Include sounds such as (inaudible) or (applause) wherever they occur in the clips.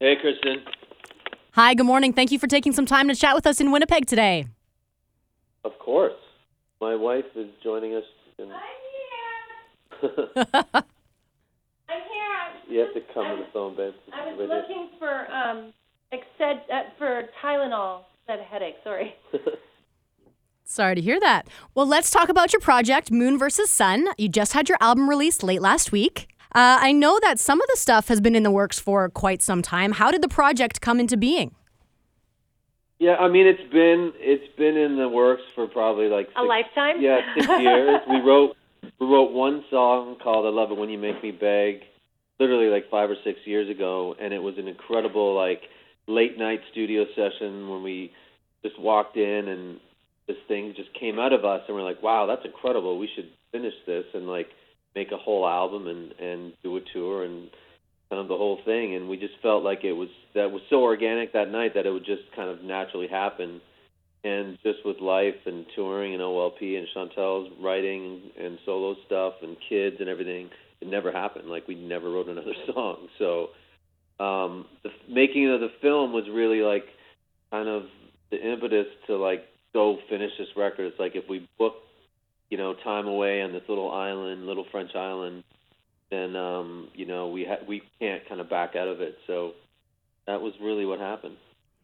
Hey, Kristen. Hi, good morning. Thank you for taking some time to chat with us in Winnipeg today. Of course. My wife is joining us. In... I'm (laughs) here. you have to come to the phone, babe. I was Right here. looking for um Exced, uh, for Tylenol. Had a headache. Sorry. (laughs) Sorry to hear that. Well, let's talk about your project, Moon versus Sun. You just had your album released late last week. Uh, I know that some of the stuff has been in the works for quite some time. How did the project come into being? Yeah, I mean it's been it's been in the works for probably like A lifetime. Yeah, six (laughs) years. we wrote we wrote one song called "I Love It When You Make Me Beg," literally like five or six years ago, and it was an incredible like late night studio session when we just walked in and this thing just came out of us, and we're like, "Wow, that's incredible. We should finish this and like make a whole album and and do a tour and." kind of the whole thing. And we just felt like it was that was so organic that night that it would just kind of naturally happen. And just with life and touring and OLP and Chantal's writing and solo stuff and kids and everything it never happened. Like we never wrote another (laughs) song. So um the making of the film was really like kind of the impetus to like go finish this record. It's like if we book you know time away on this little island little French island then um, you know we ha- we can't kind of back out of it. So that was really what happened.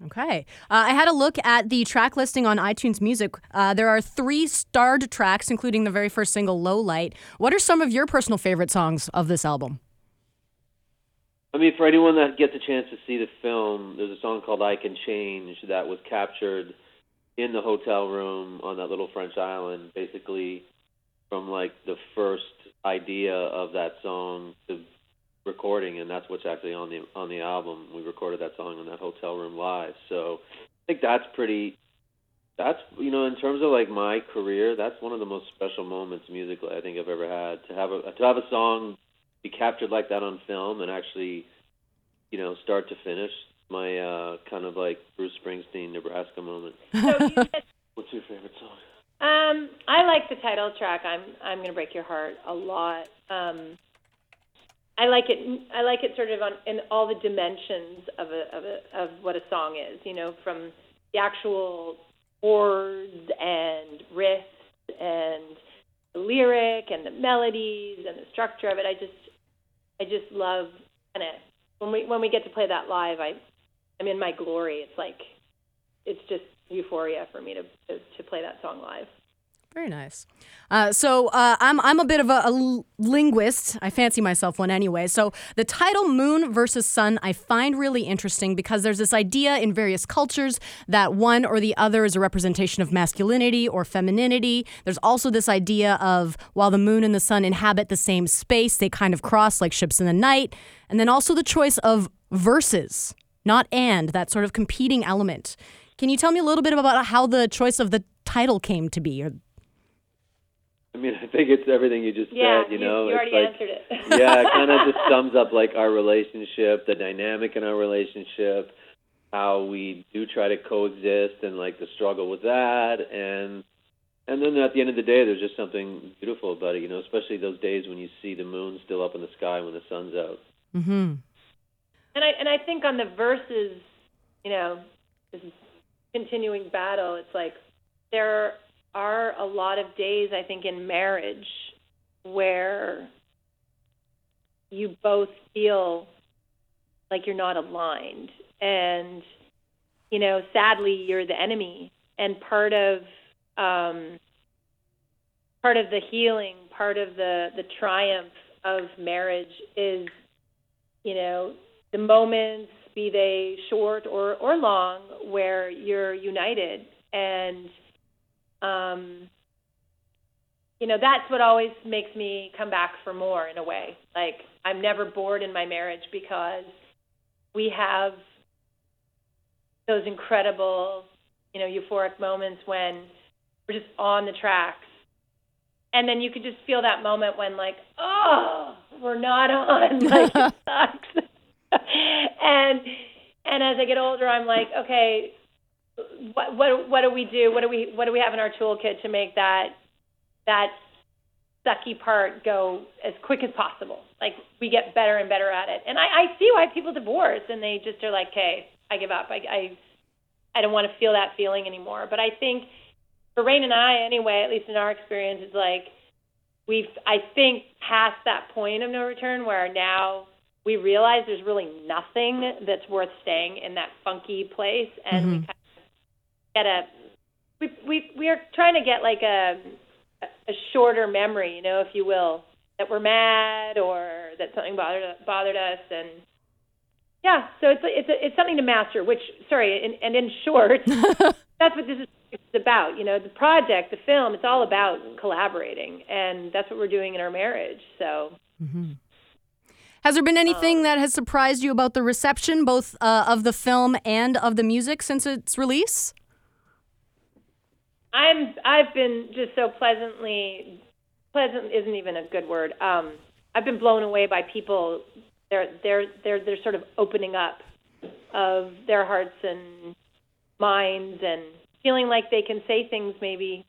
Okay. Uh, I had a look at the track listing on iTunes Music. Uh, there are three starred tracks, including the very first single, Low Light. What are some of your personal favorite songs of this album? I mean, for anyone that gets a chance to see the film, there's a song called "I Can Change" that was captured in the hotel room on that little French island, basically from like the first idea of that song to recording, and that's what's actually on the on the album. We recorded that song in that hotel room live. So I think that's pretty. That's you know, in terms of like my career, that's one of the most special moments musically I think I've ever had. To have a to have a song be captured like that on film and actually, you know, start to finish. My uh, kind of like Bruce Springsteen, Nebraska moment. (laughs) So said, (laughs) What's your favorite song? um, I like the title track. I'm I'm gonna break your heart a lot. Um, I like it. I like it sort of on in all the dimensions of a of a of what a song is. You know, from the actual chords and riffs and the lyric and the melodies and the structure of it. I just I just love kind of when we when we get to play that live. I I'm in my glory. It's like it's just euphoria for me to to, to play that song live. Very nice. Uh, so uh, I'm I'm a bit of a linguist. I fancy myself one anyway. So the title "Moon versus Sun" I find really interesting because there's this idea in various cultures that one or the other is a representation of masculinity or femininity. There's also this idea of while the moon and the sun inhabit the same space, they kind of cross like ships in the night. And then also the choice of verses, not and, that sort of competing element. Can you tell me a little bit about how the choice of the title came to be? Or I mean, I think it's everything you just Yeah, said. You know, you it's already like answered it. (laughs) yeah, it kind of (laughs) just sums up like our relationship, the dynamic in our relationship, how we do try to coexist, and like the struggle with that, and and then at the end of the day, there's just something beautiful about it. You know, especially those days when you see the moon still up in the sky when the sun's out. mm-hmm. And I and I think on the verses, you know, this continuing battle, it's like there are a lot of days I think in marriage where you both feel like you're not aligned. And you know, sadly you're the enemy. And part of um part of the healing, part of the the triumph of marriage is you know, the moments, be they short or, or long, where you're united. And, um, you know, that's what always makes me come back for more in a way. Like, I'm never bored in my marriage because we have those incredible, you know, euphoric moments when we're just on the tracks. And then you could just feel that moment when, like, oh, we're not on. Like, (laughs) it sucks. And and as I get older, I'm like, okay, what what what do we do? What do we what do we have in our toolkit to make that that sucky part go as quick as possible. Like we get better and better at it. And I, I see why people divorce and they just are like, "Okay, I give up. I I I don't want to feel that feeling anymore." But I think for Raine and I anyway, at least in our experience, is like we've I think past that point of no return where now we realize there's really nothing that's worth staying in that funky place and we mm-hmm. kind of get a we we we are trying to get like a a shorter memory, you know, if you will, that we're mad or that something bothered bothered us, and yeah, so it's it's a, it's something to master. Which sorry, and, and in short, (laughs) that's what this is about. You know, the project, the film, it's all about collaborating, and that's what we're doing in our marriage. So. Mm-hmm. Has there been anything that has surprised you about the reception, both uh, of the film and of the music since its release? I'm I've been just so pleasantly pleasant isn't even a good word. Um, I've been blown away by people. They're they're they're they're sort of opening up of their hearts and minds and feeling like they can say things maybe.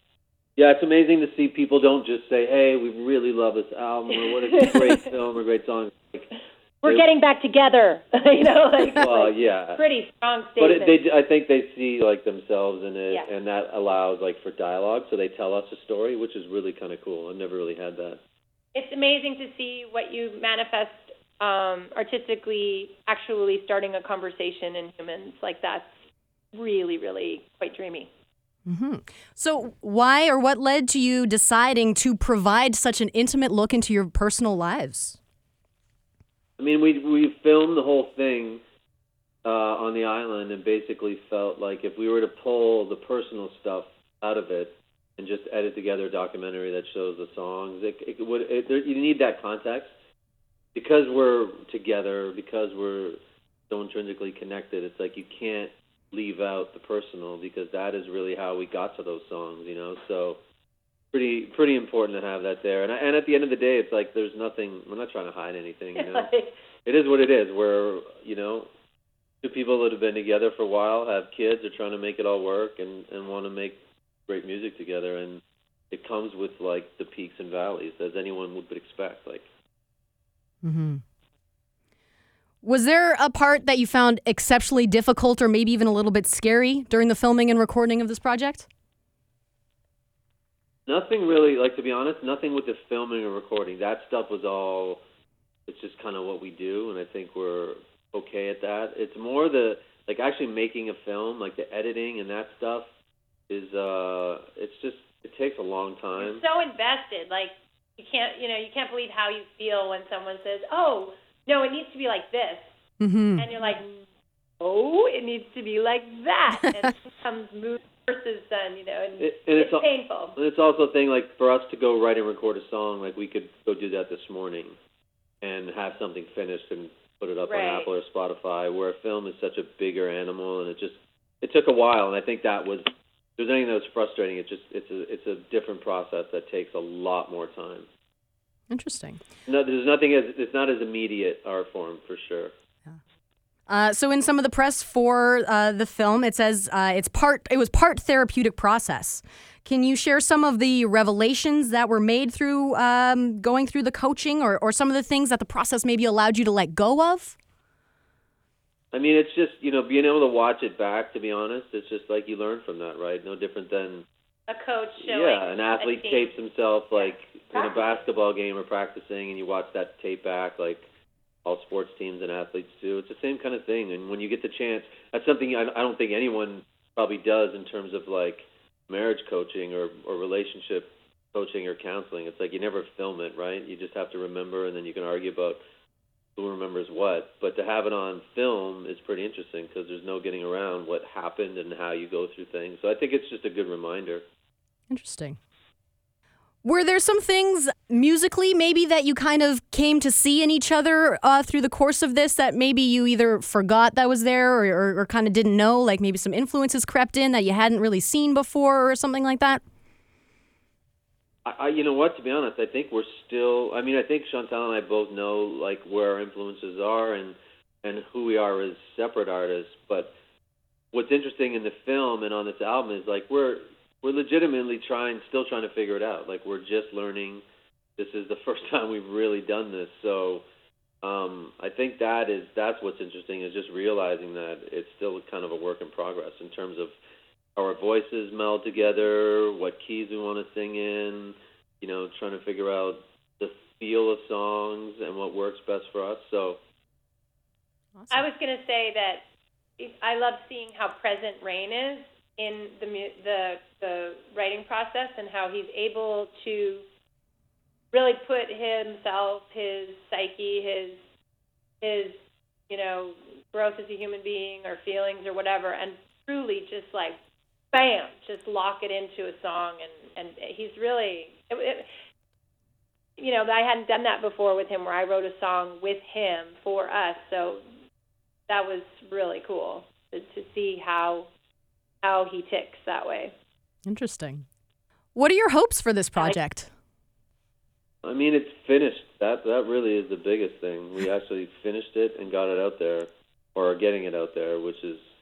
Yeah, it's amazing to see people don't just say, "Hey, we really love this album," or "What a great (laughs) film or great song." Like, We're getting back together, (laughs) you know, like, Well, like yeah. pretty strong But statement. it, they, I think they see like themselves in it, Yeah. and that allows like for dialogue. So they tell us a story, which is really kind of cool. I've never really had that. it's amazing to see what you manifest um, artistically, actually starting a conversation in humans. Like that's really, really quite dreamy. So, why or what led to you deciding to provide such an intimate look into your personal lives? I mean, we we filmed the whole thing uh, on the island, and basically felt like if we were to pull the personal stuff out of it and just edit together a documentary that shows the songs, it, it would. It, there, you need that context because we're together, because we're so intrinsically connected. It's like you can't leave out the personal because that is really how we got to those songs, you know. So pretty pretty important to have that there. And I, and at the end of the day, it's like there's nothing. We're not trying to hide anything, you know (laughs) Like, it is what it is. We're you know two people that have been together for a while, have kids, are trying to make it all work, and and want to make great music together. And it comes with like the peaks and valleys, as anyone would expect. Like mm-hmm. Was there a part that you found exceptionally difficult or maybe even a little bit scary during the filming and recording of this project? nothing really. Like to be honest, nothing with the filming or recording. That stuff was all. It's just kind of what we do, and I think we're okay at that. It's more the like actually making a film, like the editing and that stuff is uh it's just it takes a long time. so invested. Like you can't, you know, you can't believe how you feel when someone says, "Oh, no, it needs to be like this," Mm-hmm. and you're like, "Oh, it needs to be like that," (laughs) and it becomes Moon versus Sun, you know, and It- and it's it's al- painful. And it's also a thing like for us to go write and record a song, like we could go do that this morning and have something finished and put it up Right. on Apple or Spotify. Where a film is such a bigger animal, and it just it took a while. And I think that was if there's anything that was frustrating. It just it's a it's a different process that takes a lot more time. Interesting. No, there's nothing as it's not as immediate art form for sure. Uh, so in some of the press for uh, the film, it says uh, it's part. It was part therapeutic process. Can you share some of the revelations that were made through um, going through the coaching, or, or some of the things that the process maybe allowed you to let go of? I mean, it's just you know being able to watch it back. To be honest, it's just like you learn from that, right? No different than A coach showing. yeah, an athlete tapes himself like in a basketball game or practicing, and you watch that tape back like all sports teams and athletes do. It's the same kind of thing. And when you get the chance, that's something I, I don't think anyone probably does in terms of like marriage coaching or or relationship coaching or counseling. It's like you never film it, right? You just have to remember, and then you can argue about who remembers what. But to have it on film is pretty interesting because there's no getting around what happened and how you go through things. So I think it's just a good reminder. Interesting. Were there some things musically, maybe that you kind of came to see in each other uh, through the course of this that maybe you either forgot that was there or, or, or kind of didn't know? Like maybe some influences crept in that you hadn't really seen before or something like that? I, you know what? To be honest, I think we're still. I mean, I think Chantal and I both know like where our influences are and and who we are as separate artists. But what's interesting in the film and on this album is like we're we're legitimately trying, still trying to figure it out. Like we're just learning this is the (laughs) first time we've really done this. So um, I think that is that's what's interesting is just realizing that it's still kind of a work in progress in terms of our voices meld together, what keys we want to sing in, you know, trying to figure out the feel of songs and what works best for us. So Awesome. I was going to say that I love seeing how present Raine is in the the the writing process and how he's able to really put himself, his psyche, his his you know growth as a human being or feelings or whatever, and truly just like bam, just lock it into a song, and and he's really. It, it, you know, I hadn't done that before with him, where I wrote a song with him for us. So that was really cool to, to see how how he ticks that way. Interesting. What are your hopes for this project? I mean, it's finished. That that really is the biggest thing. We actually finished it and got it out there, or are getting it out there, which is, I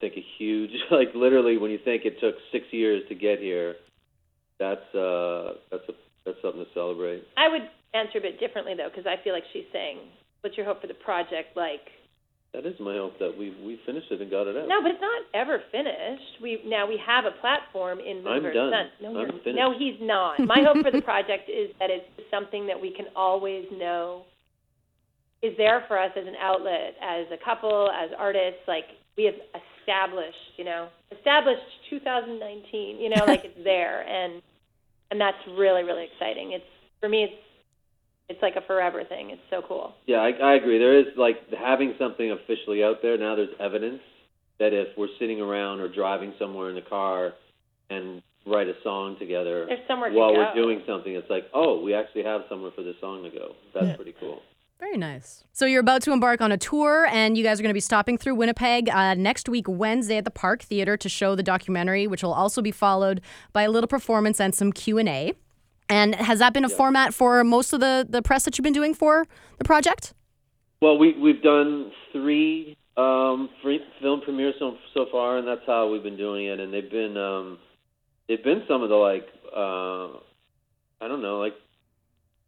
think, a huge. (laughs) Like literally, when you think it took six years to get here, that's uh, that's a that's something to celebrate. I would answer a bit differently though, because I feel like she's saying, "What's your hope for the project?" Like, That is my hope that we we finished it and got it out. no, but it's not ever finished. We now we have a platform in I'm done. Sun. No, I'm you're- finished. no, he's not. My hope for the project is that it's something that we can always know is there for us as an outlet, as a couple, as artists. Like we have established, you know, established 2019. You know, like it's (laughs) there, and and that's really really exciting. It's for me, it's it's like a forever thing. It's so cool. Yeah, I, I agree. There is like having something officially out there now. There's evidence that if we're sitting around or driving somewhere in the car and write a song together There's somewhere to while go. we're doing something, it's like, oh, we actually have somewhere for this song to go. That's pretty cool. Very nice. So you're about to embark on a tour, and you guys are going to be stopping through Winnipeg uh, next week, Wednesday, at the Park Theatre to show the documentary, which will also be followed by a little performance and some Q and A. And has that been a format for most of the the press that you've been doing for the project? Well, we we've done three um, free film premieres so so far, and that's how we've been doing it. And they've been um, they've been some of the like uh, I don't know like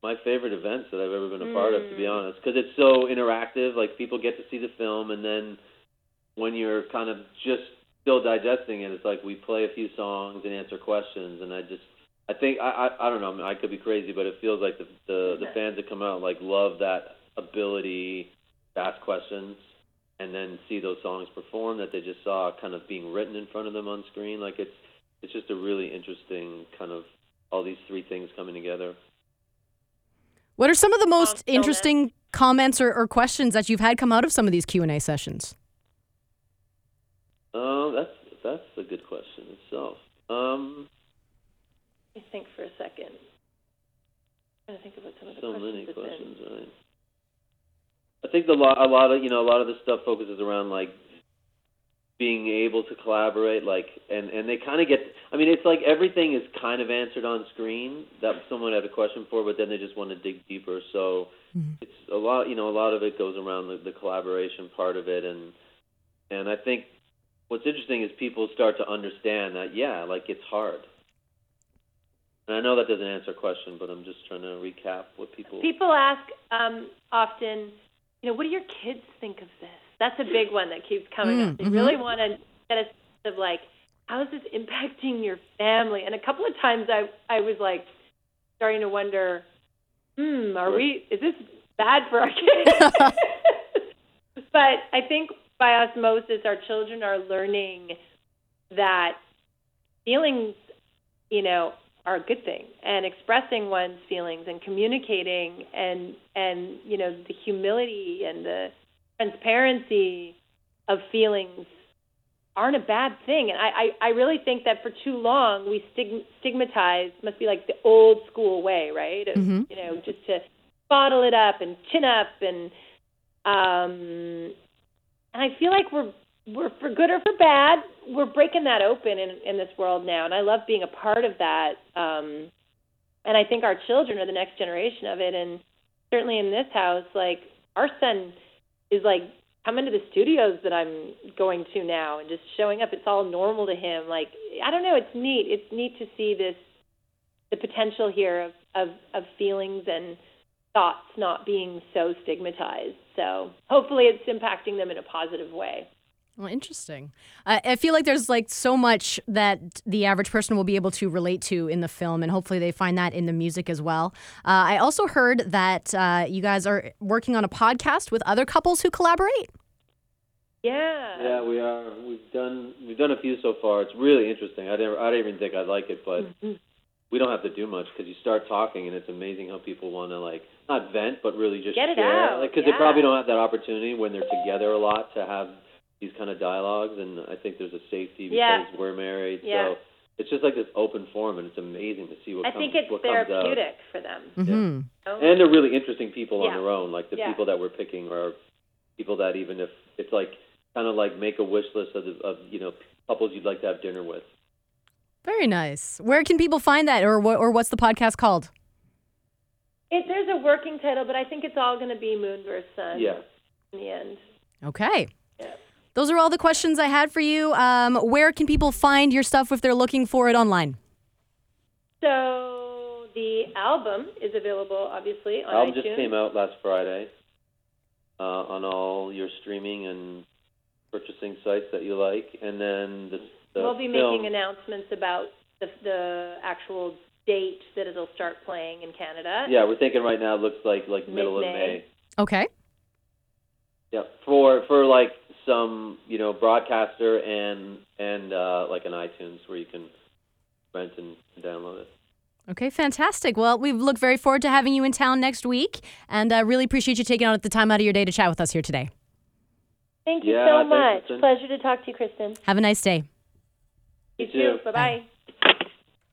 my favorite events that I've ever been a part of, to be hmm. honest, because it's so interactive. Like people get to see the film, and then when you're kind of just still digesting it, it's like we play a few songs and answer questions, and I just I think I I, I don't know. I, mean, I could be crazy, but it feels like the the, the fans that come out like love that ability to ask questions and then see those songs performed that they just saw kind of being written in front of them on screen. Like it's it's just a really interesting kind of all these three things coming together. What are some of the most so interesting comments or, or questions that you've had come out of some of these Q and A sessions? Uh, that's that's a good question itself. Um, Let me think for a second. I'm trying to think about some of the so questions. many questions, right? I think the lot, a lot of you know, a lot of this stuff focuses around like being able to collaborate, like, and and they kind of get. I mean, it's like everything is kind of answered on screen that someone had a question for, but then they just want to dig deeper. So it's a lot, you know, a lot of it goes around the, the collaboration part of it, and and I think what's interesting is people start to understand that, yeah, like it's hard. And I know that doesn't answer a question, but I'm just trying to recap what people. People ask um, often, you know, what do your kids think of this? That's a big one that keeps coming Mm, up. They really want to get a sense of like, how is this impacting your family? And a couple of times I I was like starting to wonder, hmm, are we? Is this bad for our kids? (laughs) but I think by osmosis, our children are learning that feelings, you know, are a good thing, and expressing one's feelings and communicating, and and you know, the humility and the transparency of feelings aren't a bad thing. And I, I, I really think that for too long we stig- stigmatize must be like the old school way, right? Of, Mhm. You know, just to bottle it up and chin up and um and I feel like we're we're for good or for bad, we're breaking that open in in this world now and I love being a part of that. Um and I think our children are the next generation of it and certainly in this house, like our son is like coming to the studios that I'm going to now and just showing up. It's all normal to him. Like I don't know, it's neat. It's neat to see this the potential here of, of of feelings and thoughts not being so stigmatized. So hopefully, it's impacting them in a positive way. Well, interesting. I I feel like there's like so much that the average person will be able to relate to in the film, and hopefully they find that in the music as well. Uh, I also heard that uh, you guys are working on a podcast with other couples who collaborate. Yeah. Yeah, we are. We've done we've done a few so far. It's really interesting. I didn't I didn't even think I'd like it, but Mhm. we don't have to do much because you start talking and it's amazing how people want to like not vent but really just Get it share. out, Like because yeah. they probably don't have that opportunity when they're together a lot to have these kind of dialogues. And I think there's a safety because Yeah. we're married. Yeah. So it's just like this open forum, and it's amazing to see what I comes think it's what therapeutic for them. hmm Oh. And they're really interesting people Yeah. on their own. Like the Yeah. people that we're picking are people that even if it's like kind of like make a wish list of, the, of you know couples you'd like to have dinner with. Very nice. Where can people find that, or what, or what's the podcast called? It, there's a working title, but I think it's all going to be Moon versus Sun Yeah. in the end. Okay. Yeah. Those are all the questions I had for you. Um, where can people find your stuff if they're looking for it online? So the album is available, obviously, on album iTunes. just came out last Friday uh, on all your streaming and purchasing sites that you like, and then the, the we'll be film. making announcements about the, the actual date that it'll start playing in Canada. yeah, we're thinking right now. It looks like like middle of Mid-May. May. Okay. Yeah, for for like some you know broadcaster and and uh, like an iTunes where you can rent and download it. Okay, fantastic. Well, we look very forward to having you in town next week, and uh, really appreciate you taking out the time out of your day to chat with us here today. Thank you Yeah, so much. Kristen. Pleasure to talk to you, Kristen. Have a nice day. You You too. Bye bye.